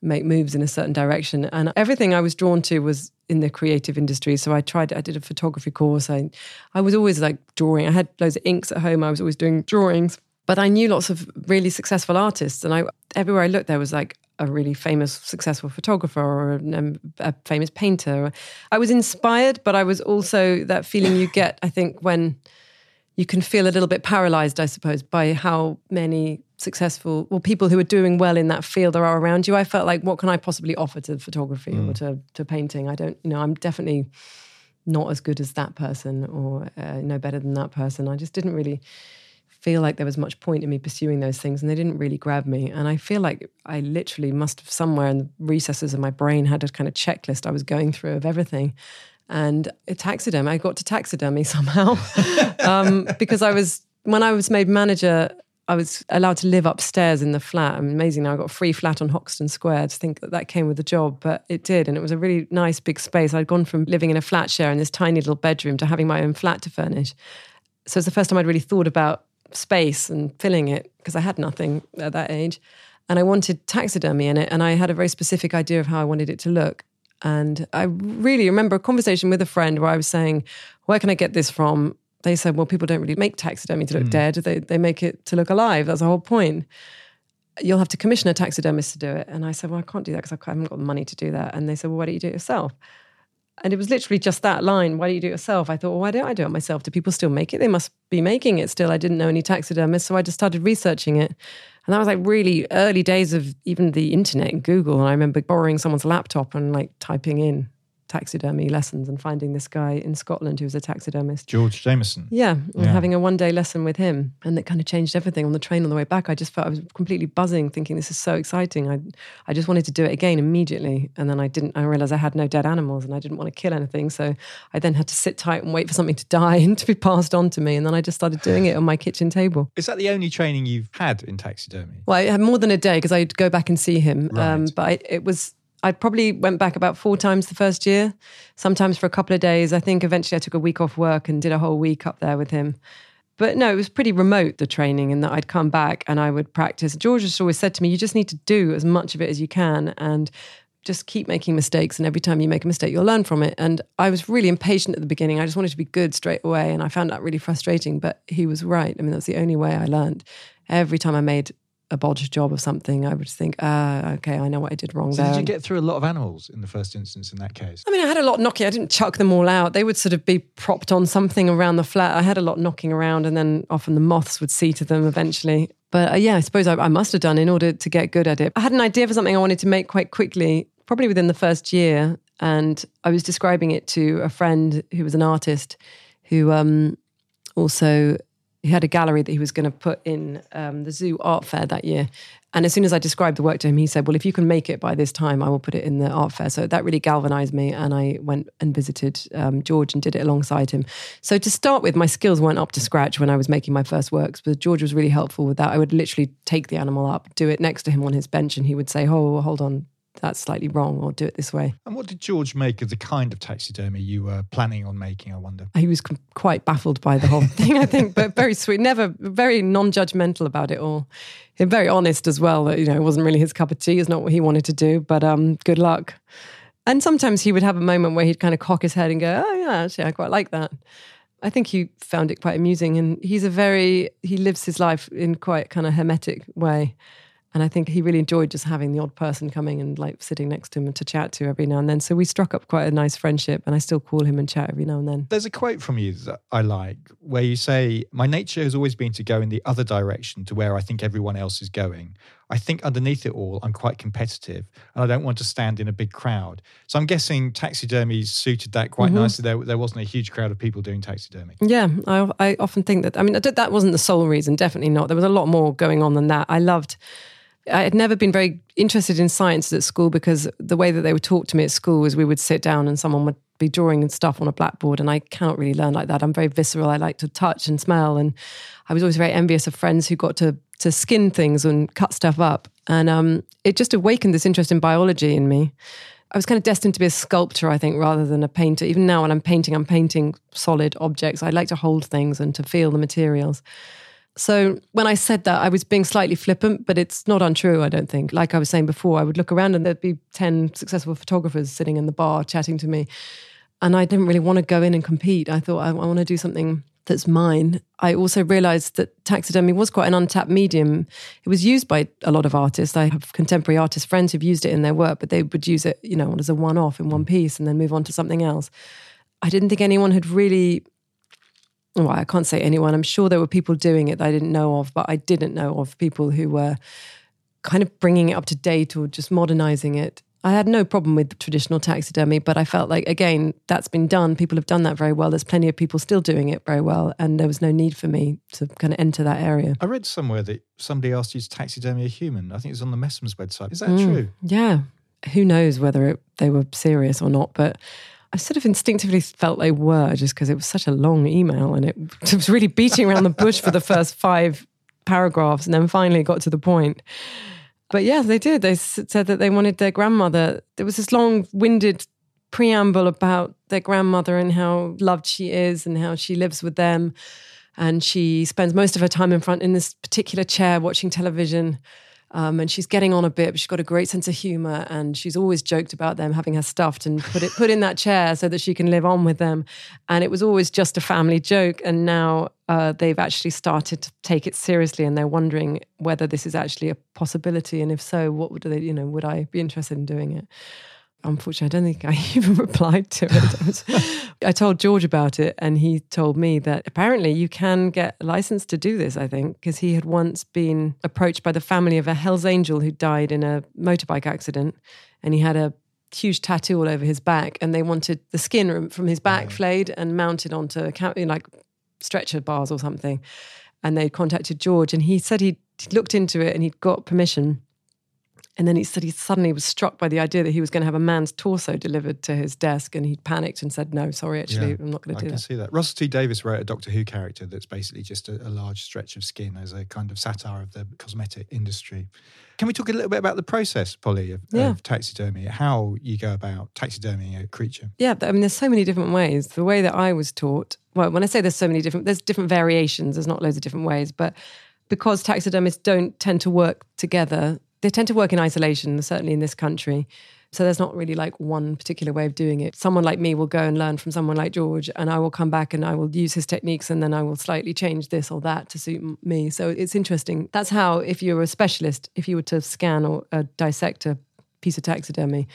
make moves in a certain direction. And everything I was drawn to was in the creative industry. So I tried, I did a photography course. I, I was always like drawing. I had loads of inks at home. I was always doing drawings. But I knew lots of really successful artists. And I everywhere I looked, there was like a really famous, successful photographer or a, um, a famous painter. I was inspired, but I was also that feeling you get, I think, when you can feel a little bit paralyzed, I suppose, by how many successful well people who are doing well in that field there are around you. I felt like, what can I possibly offer to photography or to to painting? I don't, you know, I'm definitely not as good as that person or uh, no better than that person. I just didn't really feel like there was much point in me pursuing those things and they didn't really grab me and i feel like i literally must have somewhere in the recesses of my brain had a kind of checklist i was going through of everything and a taxidermy i got to taxidermy somehow um, because i was when i was made manager I was allowed to live upstairs in the flat. I'm amazing. Now I got a free flat on Hoxton Square. To think that that came with the job, but it did, and it was a really nice big space. I'd gone from living in a flat share in this tiny little bedroom to having my own flat to furnish. So it's the first time I'd really thought about space and filling it because I had nothing at that age, and I wanted taxidermy in it, and I had a very specific idea of how I wanted it to look. And I really remember a conversation with a friend where I was saying, Where can I get this from? They said, Well, people don't really make taxidermy to look hmm. dead, they, they make it to look alive. That's the whole point. You'll have to commission a taxidermist to do it. And I said, Well, I can't do that because I haven't got the money to do that. And they said, Well, why don't you do it yourself? And it was literally just that line, why don't you do it yourself? I thought, well, why don't I do it myself? Do people still make it? They must be making it still. I didn't know any taxidermists. So I just started researching it. And that was like really early days of even the internet and Google. And I remember borrowing someone's laptop and like typing in taxidermy lessons and finding this guy in Scotland who was a taxidermist.
George Jamieson.
Yeah, and
Yeah.
having a one day lesson with him. And that kind of changed everything on the train on the way back. I just felt I was completely buzzing, thinking this is so exciting. I, I just wanted to do it again immediately. And then I didn't, I realized I had no dead animals and I didn't want to kill anything. So I then had to sit tight and wait for something to die and to be passed on to me. And then I just started doing it on my kitchen table.
Is that the only training you've had in taxidermy?
Well, I had more than a day because I'd go back and see him. Um, but I, it was, I probably went back about four times the first year, sometimes for a couple of days. I think eventually I took a week off work and did a whole week up there with him. But no, it was pretty remote, the training, and that I'd come back and I would practice. George just always said to me, you just need to do as much of it as you can and just keep making mistakes. And every time you make a mistake, you'll learn from it. And I was really impatient at the beginning. I just wanted to be good straight away. And I found that really frustrating, but he was right. I mean, that's the only way I learned. Every time I made a bodged job of something, I would think, ah, okay, I know what I did wrong
So
there.
did you get through a lot of animals in the first instance in that case?
I mean, I had a lot knocking. I didn't chuck them all out. They would sort of be propped on something around the flat. I had a lot knocking around, and then often the moths would see to them eventually. But uh, yeah, I suppose I, I must have done in order to get good at it. I had an idea for something I wanted to make quite quickly, probably within the first year. And I was describing it to a friend who was an artist who um, also he had a gallery that he was going to put in um, the zoo art fair that year. And as soon as I described the work to him, he said, "Well, if you can make it by this time, I will put it in the art fair." So that really galvanized me, and I went and visited um, George and did it alongside him. So to start with, my skills weren't up to scratch when I was making my first works, but George was really helpful with that. I would literally take the animal up, do it next to him on his bench, and he would say, "Oh, hold on, that's slightly wrong," or "Do it this way."
And what did George make of the kind of taxidermy you were planning on making, I wonder?
he was com- quite baffled by the whole thing, I think, but very sweet, never very non-judgmental about it all. And very honest as well. That you know, it wasn't really his cup of tea. It's not what he wanted to do. But um, good luck. And sometimes he would have a moment where he'd kind of cock his head and go, "Oh yeah, actually, I quite like that." I think he found it quite amusing, and he's a very he lives his life in quite kind of hermetic way. And I think he really enjoyed just having the odd person coming and like sitting next to him to chat to every now and then. So we struck up quite a nice friendship, and I still call him and chat every now and then.
There's a quote from you that I like where you say, My nature has always been to go in the other direction to where I think everyone else is going. I think underneath it all, I'm quite competitive and I don't want to stand in a big crowd. So I'm guessing taxidermy suited that quite mm-hmm. nicely. There, there wasn't a huge crowd of people doing taxidermy.
Yeah, I, I often think that. I mean, that wasn't the sole reason. Definitely not. There was a lot more going on than that. I loved. I had never been very interested in science at school because the way that they would talk to me at school was we would sit down and someone would be drawing and stuff on a blackboard, and I cannot really learn like that. I'm very visceral. I like to touch and smell, and I was always very envious of friends who got to to skin things and cut stuff up, and um, it just awakened this interest in biology in me. I was kind of destined to be a sculptor, I think, rather than a painter. Even now, when I'm painting, I'm painting solid objects. I like to hold things and to feel the materials. So when I said that, I was being slightly flippant, but it's not untrue, I don't think. Like I was saying before, I would look around and there'd be 10 successful photographers sitting in the bar chatting to me. And I didn't really want to go in and compete. I thought, I, I want to do something that's mine. I also realized that taxidermy was quite an untapped medium. It was used by a lot of artists. I have contemporary artist friends who've used it in their work, but they would use it, you know, as a one off in one piece and then move on to something else. I didn't think anyone had really well, I can't say anyone. I'm sure there were people doing it that I didn't know of, but I didn't know of people who were kind of bringing it up to date or just modernizing it. I had no problem with traditional taxidermy, but I felt like, again, that's been done. People have done that very well. There's plenty of people still doing it very well. And there was no need for me to kind of enter that area.
I read somewhere that somebody asked you to taxidermy a human. I think it was on the Messham's website. Is that
Mm.
true?
Yeah. Who knows whether it, they were serious or not, but I sort of instinctively felt they were just because it was such a long email and it, it was really beating around the bush for the first five paragraphs and then finally got to the point. But yeah, they did. They said that they wanted their grandmother. There was this long winded preamble about their grandmother and how loved she is and how she lives with them. And she spends most of her time in front in this particular chair watching television. Um, and she's getting on a bit, but she's got a great sense of humor, and she's always joked about them having her stuffed and put it put in that chair so that she can live on with them. And it was always just a family joke, and now uh, they've actually started to take it seriously, and they're wondering whether this is actually a possibility, and if so, what would they, you know, would I be interested in doing it? Unfortunately, I don't think I even replied to it. I, told George about it, and he told me that apparently you can get a license to do this, I think, because he had once been approached by the family of a Hells Angel who died in a motorbike accident, and he had a huge tattoo all over his back, and they wanted the skin from his back flayed and mounted onto a, like stretcher bars or something. And they contacted George, and he said he'd looked into it and he'd got permission and then he said he suddenly was struck by the idea that he was going to have a man's torso delivered to his desk, and he panicked and said, "No, sorry, actually, yeah, I'm not going to do that."
I can see that. Russell T Davies wrote a Doctor Who character that's basically just a, a, large stretch of skin as a kind of satire of the cosmetic industry. Can we talk a little bit about the process, Polly, of, yeah. of taxidermy? How you go about taxidermying a creature?
Yeah, I mean, there's so many different ways. The way that I was taught, well, when I say there's so many different, there's different variations. There's not loads of different ways, but because taxidermists don't tend to work together they tend to work in isolation, certainly in this country. So there's not really like one particular way of doing it. Someone like me will go and learn from someone like George, and I will come back and I will use his techniques, and then I will slightly change this or that to suit me. So it's interesting. That's how, if you're a specialist, if you were to scan or uh, dissect a piece of taxidermy,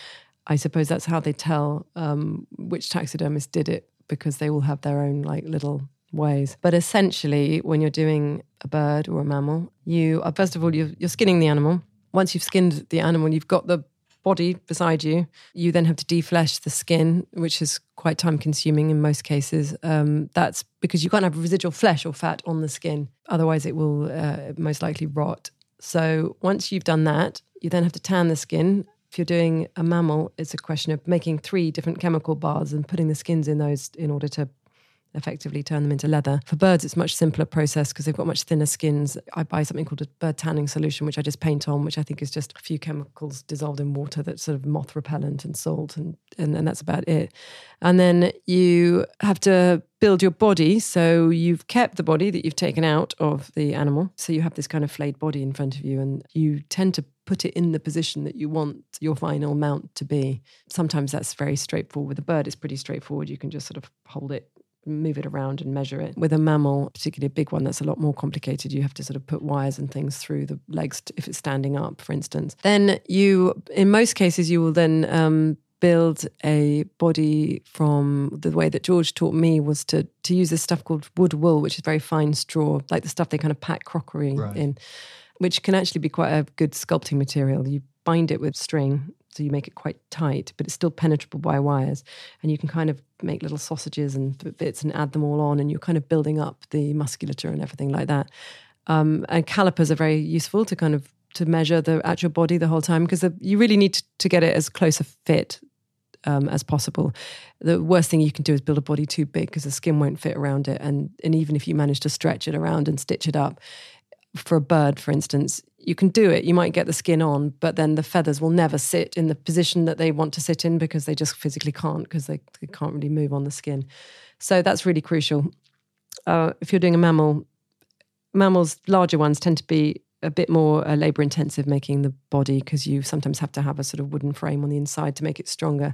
I suppose that's how they tell um, which taxidermist did it because they all have their own like little ways. But essentially, when you're doing a bird or a mammal, you are first of all you're, you're skinning the animal once you've skinned the animal, you've got the body beside you. You then have to deflesh the skin, which is quite time consuming in most cases. Um, that's because you can't have residual flesh or fat on the skin, otherwise, it will uh, most likely rot. So once you've done that, you then have to tan the skin. If you're doing a mammal, it's a question of making three different chemical baths and putting the skins in those in order to effectively turn them into leather. For birds, it's much simpler process because they've got much thinner skins. I buy something called a bird tanning solution, which I just paint on, which I think is just a few chemicals dissolved in water that's sort of moth repellent and salt, and, and, and that's about it. And then you have to build your body. So you've kept the body that you've taken out of the animal. So you have this kind of flayed body in front of you, and you tend to put it in the position that you want your final mount to be. Sometimes that's very straightforward. With a bird, it's pretty straightforward. You can just sort of hold it move it around and measure it. With a mammal, particularly a big one that's a lot more complicated, you have to sort of put wires and things through the legs if it's standing up, for instance. Then you, in most cases, you will then um, build a body from the way that George taught me was to to use this stuff called wood wool, which is very fine straw, like the stuff they kind of pack crockery right. in, which can actually be quite a good sculpting material. You bind it with string so you make it quite tight, but it's still penetrable by wires. And you can kind of make little sausages and bits and add them all on, and you're kind of building up the musculature and everything like that. Um, and calipers are very useful to kind of to measure the actual body the whole time because you really need to, to, get it as close a fit um, as possible. The worst thing you can do is build a body too big because the skin won't fit around it, and and even if you manage to stretch it around and stitch it up, for a bird, for instance, you can do it. You might get the skin on, but then the feathers will never sit in the position that they want to sit in because they just physically can't because they, they, can't really move on the skin. So that's really crucial. Uh, if you're doing a mammal, mammals, larger ones tend to be a bit more uh, labor intensive making the body because you sometimes have to have a sort of wooden frame on the inside to make it stronger.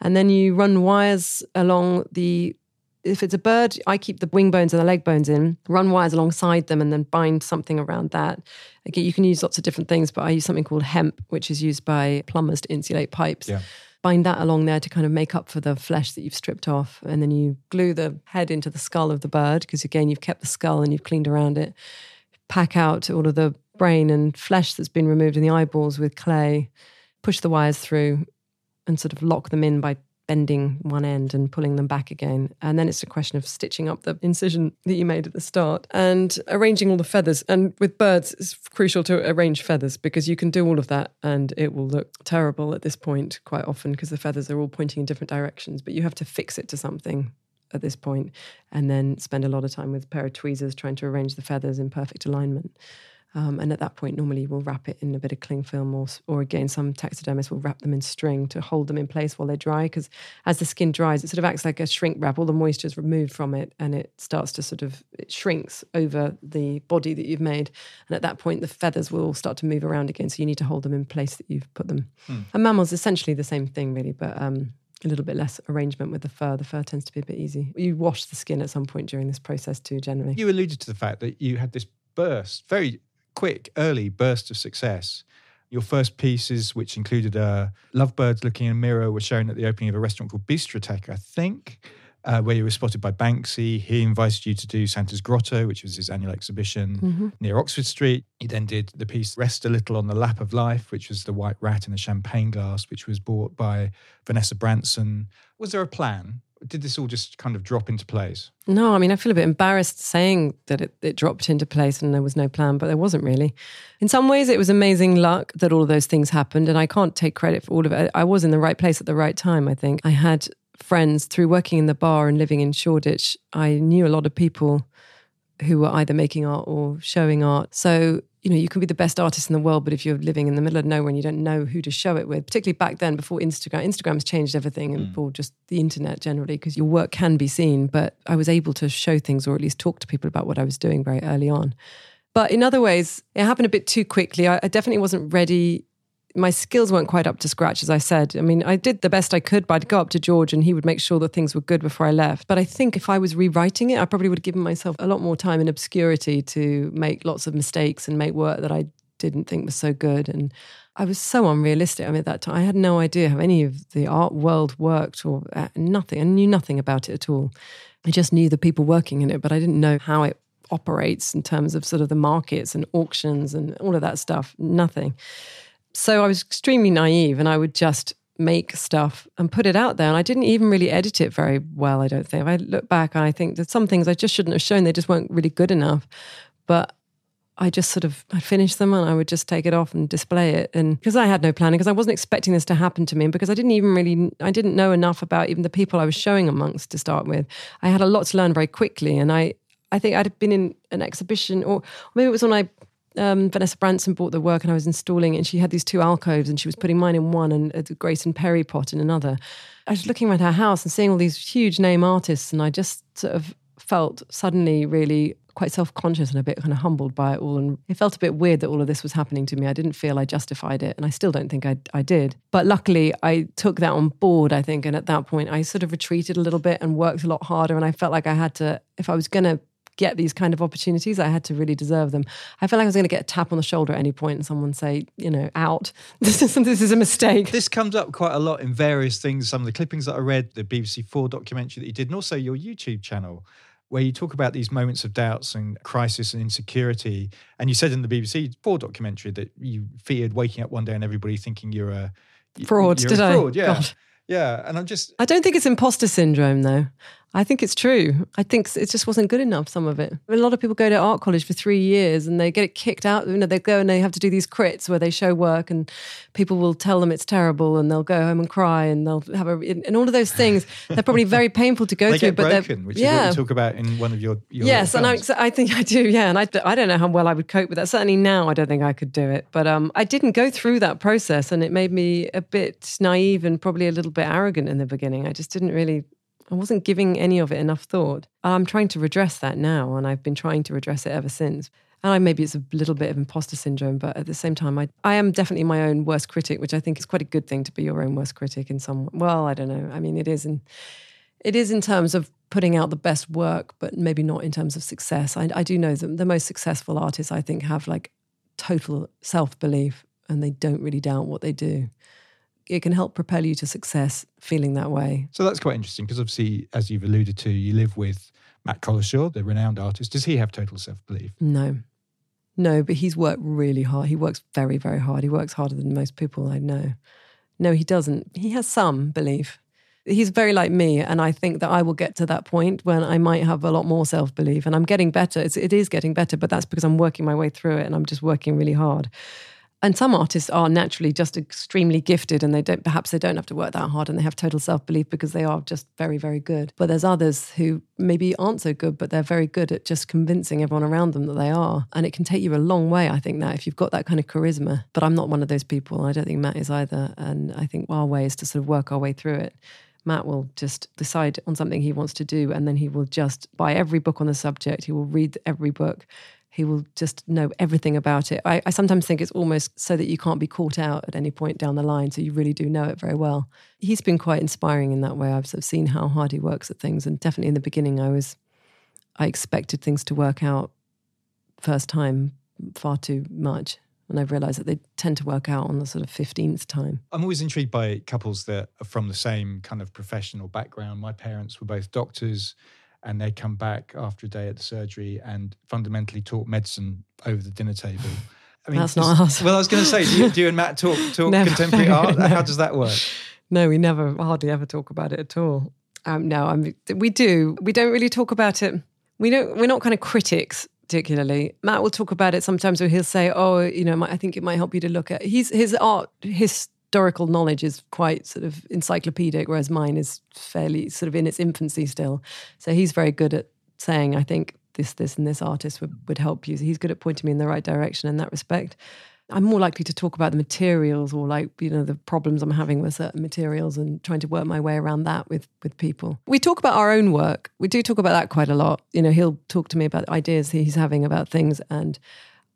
And then you run wires along the if it's a bird, I keep the wing bones and the leg bones in, run wires alongside them, and then bind something around that. Again, you can use lots of different things, but I use something called hemp, which is used by plumbers to insulate pipes. Yeah. Bind that along there to kind of make up for the flesh that you've stripped off. And then you glue the head into the skull of the bird, because again, you've kept the skull and you've cleaned around it. Pack out all of the brain and flesh that's been removed in the eyeballs with clay, push the wires through, and sort of lock them in by bending one end and pulling them back again. And then it's a question of stitching up the incision that you made at the start and arranging all the feathers. And with birds, it's crucial to arrange feathers because you can do all of that and it will look terrible at this point quite often because the feathers are all pointing in different directions. But you have to fix it to something at this point and then spend a lot of time with a pair of tweezers trying to arrange the feathers in perfect alignment. Um, and at that point, normally we'll wrap it in a bit of cling film, or, or again, some taxidermists will wrap them in string to hold them in place while they dry. Because as the skin dries, it sort of acts like a shrink wrap. All the moisture is removed from it, and it starts to sort of it shrinks over the body that you've made. And at that point, the feathers will all start to move around again. So you need to hold them in place that you've put them. Hmm. And mammals essentially the same thing, really, but um, a little bit less arrangement with the fur. The fur tends to be a bit easy. You wash the skin at some point during this process too, generally.
You alluded to the fact that you had this burst, very quick, early burst of success. Your first pieces, which included uh, lovebirds looking in a mirror, were shown at the opening of a restaurant called Bistrotheque, I think, uh, where you were spotted by Banksy. He invited you to do Santa's Ghetto, which was his annual exhibition mm-hmm. near Oxford Street. You then did the piece Rest a Little on the Lap of Life, which was the white rat in a champagne glass, which was bought by Vanessa Branson. Was there a plan? Did this all just kind of drop into place?
No, I mean, I feel a bit embarrassed saying that it, it, dropped into place and there was no plan, but there wasn't really. In some ways, it was amazing luck that all of those things happened, and I can't take credit for all of it. I was in the right place at the right time, I think. I had friends through working in the bar and living in Shoreditch. I knew a lot of people who were either making art or showing art. So you know, you can be the best artist in the world, but if you're living in the middle of nowhere and you don't know who to show it with, particularly back then before Instagram, Instagram's changed everything and mm. for just the internet generally, because your work can be seen. But I was able to show things or at least talk to people about what I was doing very early on. But in other ways, it happened a bit too quickly. I, I definitely wasn't ready my skills weren't quite up to scratch, as I said. I mean, I did the best I could, but I'd go up to George and he would make sure that things were good before I left. But I think if I was rewriting it, I probably would have given myself a lot more time in obscurity to make lots of mistakes and make work that I didn't think was so good. And I was so unrealistic. I mean, at that time, I had no idea how any of the art world worked or uh, nothing. I knew nothing about it at all. I just knew the people working in it, but I didn't know how it operates in terms of sort of the markets and auctions and all of that stuff. Nothing so I was extremely naive and I would just make stuff and put it out there. And I didn't even really edit it very well, I don't think. If I look back, I think that some things I just shouldn't have shown, they just weren't really good enough. But I just sort of I finished them and I would just take it off and display it. And because I had no planning, because I wasn't expecting this to happen to me, because I didn't even really I didn't know enough about even the people I was showing amongst to start with. I had a lot to learn very quickly, and I I think I'd been in an exhibition, or maybe it was when I um, Vanessa Branson bought the work and I was installing it, and she had these two alcoves, and she was putting mine in one and a Grayson Perry pot in another. I was looking around her house and seeing all these huge name artists, and I just sort of felt suddenly really quite self conscious and a bit kind of humbled by it all. And it felt a bit weird that all of this was happening to me. I didn't feel I justified it, and I still don't think I, I did. But luckily, I took that on board, I think. And at that point, I sort of retreated a little bit and worked a lot harder. And I felt like I had to, if I was going to get these kind of opportunities, I had to really deserve them. I felt like I was going to get a tap on the shoulder at any point and someone say, you know, out. This is this is a mistake.
This comes up quite a lot in various things. Some of the clippings that I read, the BBC Four documentary that you did, and also your YouTube channel. Where you talk about these moments of doubts and crisis and insecurity, and you said in the BBC Four documentary that you feared waking up one day and everybody thinking you're a
fraud.
You're
did
a fraud,
I?
Yeah, God. yeah. And I'm just.
I don't think it's imposter syndrome though. I think it's true. I think it just wasn't good enough, some of it. A lot of people go to art college for three years and they get it kicked out. You know, they go and they have to do these crits where they show work and people will tell them it's terrible and they'll go home and cry and they'll have a, and all of those things, they're probably very painful to go
they
through.
Get but broken, which yeah. is what you talk about in one of your, your
Yes, and I, I, think I do, yeah. And I, I don't know how well I would cope with that. Certainly now, I don't think I could do it. But um, I didn't go through that process and it made me a bit naive and probably a little bit arrogant in the beginning. I just didn't really I wasn't giving any of it enough thought. I'm trying to redress that now, and I've been trying to redress it ever since. And I, maybe it's a little bit of imposter syndrome, but at the same time, I, I am definitely my own worst critic, which I think is quite a good thing to be your own worst critic in some. Well, I don't know. I mean, it is in it is in terms of putting out the best work, but maybe not in terms of success. I, I do know that the most successful artists, I think, have like total self belief, and they don't really doubt what they do it can help propel you to success feeling that way.
So that's quite interesting because obviously, as you've alluded to, you live with Matt Collishaw, the renowned artist. Does he have total self belief?
No. No, but he's worked really hard. He works very, very hard. He works harder than most people I know. No, he doesn't. He has some belief. He's very like me, and I think that I will get to that point when I might have a lot more self belief. And I'm getting better. It's, it is getting better, but that's because I'm working my way through it and I'm just working really hard. And some artists are naturally just extremely gifted and they don't perhaps they don't have to work that hard and they have total self-belief because they are just very very good. But there's others who maybe aren't so good but they're very good at just convincing everyone around them that they are. And it can take you a long way i think that if you've got that kind of charisma. But i'm not one of those people. I don't think matt is either. And i think our way is to sort of work our way through it. Matt will just decide on something he wants to do, and then he will just buy every book on the subject. He will read every book he will just know everything about it. I, I, sometimes think it's almost so that you can't be caught out at any point down the line, so you really do know it very well. He's been quite inspiring in that way. I've sort of seen how hard he works at things, and definitely in the beginning, I was I expected things to work out first time far too much. And I've realized that they tend to work out on the sort of 15th time.
I'm always intrigued by couples that are from the same kind of professional background. My parents were both doctors and they come back after a day at the surgery and fundamentally talk medicine over the dinner table.
I mean, that's not us.
Well, I was going to say, do you, do you, and Matt talk talk contemporary art? No. How does that work?
No, we never, hardly ever talk about it at all. Um, no, I mean, we do. We don't really talk about it. We don't. We're not kind of critics particularly. Matt will talk about it sometimes, where he'll say, "Oh, you know, I think it might help you to look at." He's his art. His historical knowledge is quite sort of encyclopedic, whereas mine is fairly sort of in its infancy still. So he's very good at saying, I think this, this, and this artist would, would help you. So he's good at pointing me in the right direction in that respect. I'm more likely to talk about the materials or like, you know, the problems I'm having with certain materials and trying to work my way around that with with people. We talk about our own work. We do talk about that quite a lot. You know, he'll talk to me about ideas he's having about things and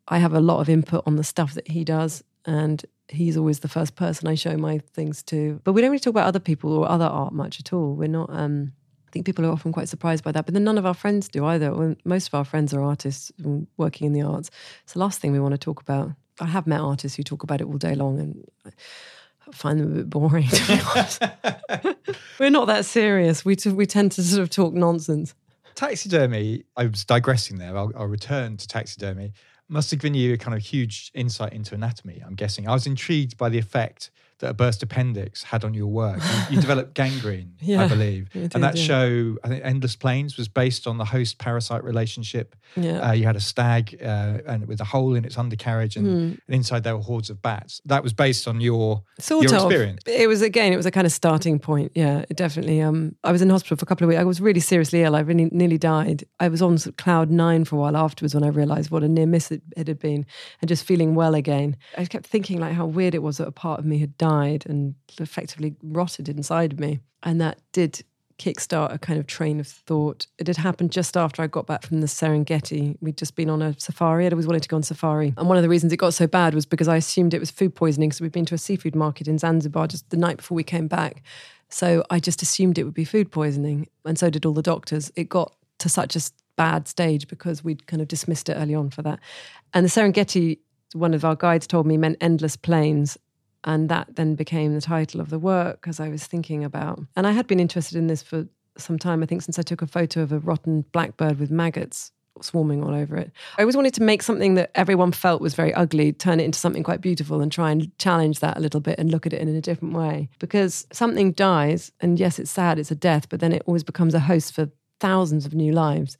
I have a lot of input on the stuff that he does and he's always the first person I show my things to. But we don't really talk about other people or other art much at all. We're not. Um, I think people are often quite surprised by that, but then none of our friends do either. Most of our friends are artists working in the arts. It's the last thing we want to talk about. I have met artists who talk about it all day long, and I find them a bit boring. We're not that serious. We t- we tend to sort of talk nonsense.
Taxidermy. I was digressing there. I'll, I'll return to taxidermy must have given you a kind of huge insight into anatomy, I'm guessing. I was intrigued by the effect that a burst appendix had on your work. You, you developed gangrene, yeah, I believe. Did, and that yeah. show, I think Endless Plains, was based on the host parasite relationship. Yeah. Uh, you had a stag uh, and with a hole in its undercarriage, and, mm. and, inside there were hordes of bats. That was based on your, sort your of. experience.
It was, again, it was a kind of starting point. Yeah, definitely. Um, I was in hospital for a couple of weeks. I was really seriously ill. I really nearly died. I was on cloud nine for a while afterwards when I realized what a near miss it, it had been and just feeling well again. I kept thinking like how weird it was that a part of me had died died and effectively rotted inside me. And that did kickstart a kind of train of thought. It had happened just after I got back from the Serengeti. We'd just been on a safari. I'd always wanted to go on safari. And one of the reasons it got so bad was because I assumed it was food poisoning So we'd been to a seafood market in Zanzibar just the night before we came back. So I just assumed it would be food poisoning. And so did all the doctors. It got to such a bad stage because we'd kind of dismissed it early on for that. And the Serengeti, one of our guides told me, meant endless plains and that then became the title of the work as I was thinking about, and I had been interested in this for some time, I think, since I took a photo of a rotten blackbird with maggots swarming all over it. I always wanted to make something that everyone felt was very ugly, turn it into something quite beautiful and try and challenge that a little bit and look at it in a different way. Because something dies, and yes, it's sad, it's a death, but then it always becomes a host for thousands of new lives.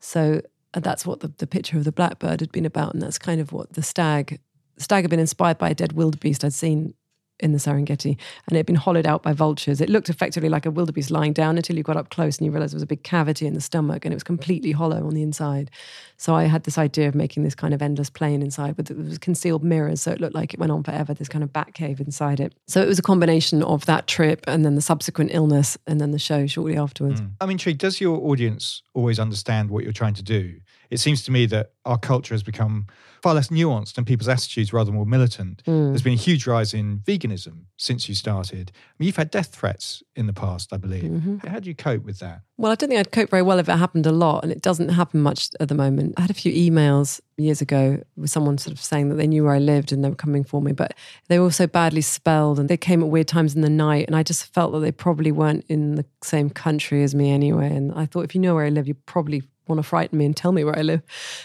So uh, that's what the, the picture of the blackbird had been about, and that's kind of what the stag stag had been inspired by a dead wildebeest I'd seen in the Serengeti, and it had been hollowed out by vultures. It looked effectively like a wildebeest lying down until you got up close and you realized there was a big cavity in the stomach and it was completely hollow on the inside. So I had this idea of making this kind of endless plane inside with it was concealed mirrors, so it looked like it went on forever. This kind of bat cave inside it. So it was a combination of that trip and then the subsequent illness and then the show shortly afterwards. Mm.
I'm intrigued. Does your audience always understand what you're trying to do? It seems to me that our culture has become far less nuanced and people's attitudes rather more militant. Mm. There's been a huge rise in veganism since you started. I mean, you've had death threats in the past, I believe. Mm-hmm. How do you cope with that?
Well, I don't think I'd cope very well if it happened a lot, and it doesn't happen much at the moment. I had a few emails years ago with someone sort of saying that they knew where I lived and they were coming for me, but they were also badly spelled and they came at weird times in the night. And I just felt that they probably weren't in the same country as me anyway. And I thought, if you know where I live, you're probably want to frighten me and tell me where I live.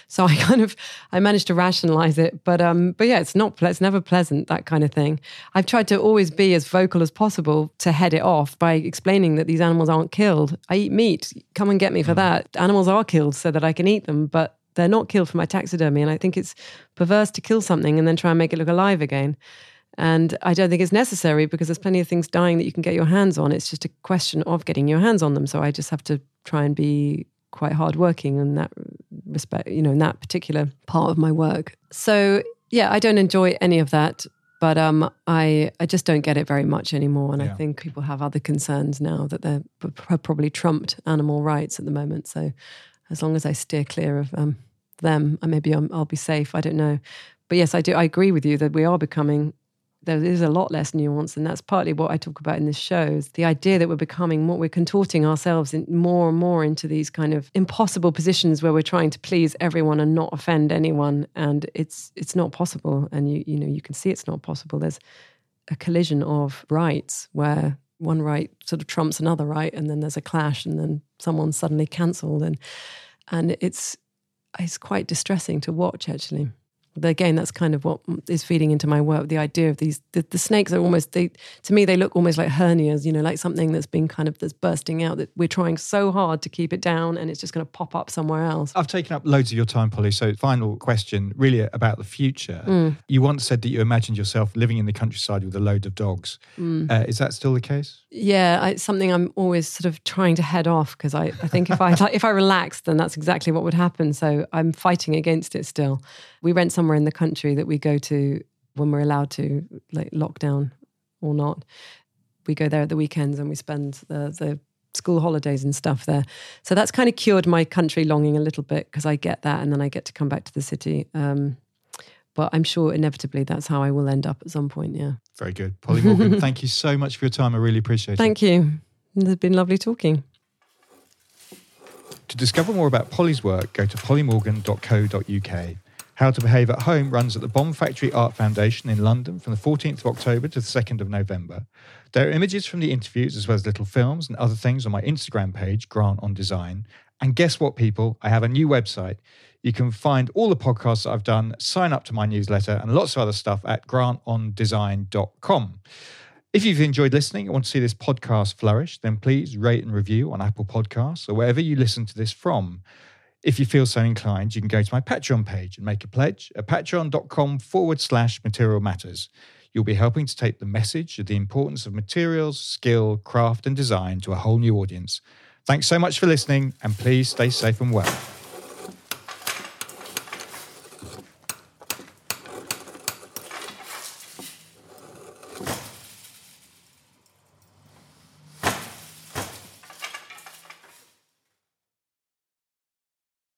So I kind of I managed to rationalize it, but um, but yeah, it's not it's never pleasant that kind of thing. I've tried to always be as vocal as possible to head it off by explaining that these animals aren't killed. I eat meat. Come and get me for mm. that. Animals are killed so that I can eat them, but they're not killed for my taxidermy. And I think it's perverse to kill something and then try and make it look alive again. And I don't think it's necessary because there's plenty of things dying that you can get your hands on. It's just a question of getting your hands on them. So I just have to try and be quite hardworking in that respect, you know, in that particular part of my work. So yeah, I don't enjoy any of that but um, I I just don't get it very much anymore, and yeah. I think people have other concerns now that they're probably trumped animal rights at the moment. So as long as I steer clear of um, them, maybe i will be safe. I don't know, but yes, I do. I agree with you that we are becoming there is a lot less nuance, and that's partly what I talk about in this show. Is the idea that we're becoming more, we're contorting ourselves more and more into these kind of impossible positions where we're trying to please everyone and not offend anyone, and it's it's not possible. And you you know you can see it's not possible. There's a collision of rights where one right sort of trumps another right, and then there's a clash, and then someone's suddenly cancelled, and and it's it's quite distressing to watch actually but again, that's kind of what is feeding into my work. The idea of these, the, the, snakes are almost, they, to me, they look almost like hernias, you know, like something that's been kind of, that's bursting out that we're trying so hard to keep it down and it's just going to pop up somewhere else.
I've taken up loads of your time, Polly. So final question, really about the future. Mm. You once said that you imagined yourself living in the countryside with a load of dogs. Mm. Uh, is that still the case?
Yeah, it's something I'm always sort of trying to head off because I, I think if I, if I relaxed, then that's exactly what would happen. So I'm fighting against it still. We rent somewhere in the country that we go to when we're allowed to, like lockdown or not. We go there at the weekends and we spend the, the school holidays and stuff there. So that's kind of cured my country longing a little bit because I get that and then I get to come back to the city. Um, but I'm sure inevitably that's how I will end up at some point. Yeah.
Very good. Polly Morgan, thank you so much for your time. I really appreciate
thank it. Thank you. It's been lovely talking.
To discover more about Polly's work, go to pollymorgan.co.uk. How to Behave at Home runs at the Bomb Factory Art Foundation in London from the 14th of October to the 2nd of November. There are images from the interviews as well as little films and other things on my Instagram page, Grant on Design. And guess what, people? I have a new website. You can find all the podcasts that I've done, sign up to my newsletter, and lots of other stuff at grantondesign.com. If you've enjoyed listening and want to see this podcast flourish, then please rate and review on Apple Podcasts or wherever you listen to this from. If you feel so inclined, you can go to my Patreon page and make a pledge at patreon.com forward slash material matters. You'll be helping to take the message of the importance of materials, skill, craft, and design to a whole new audience. Thanks so much for listening, and please stay safe and well.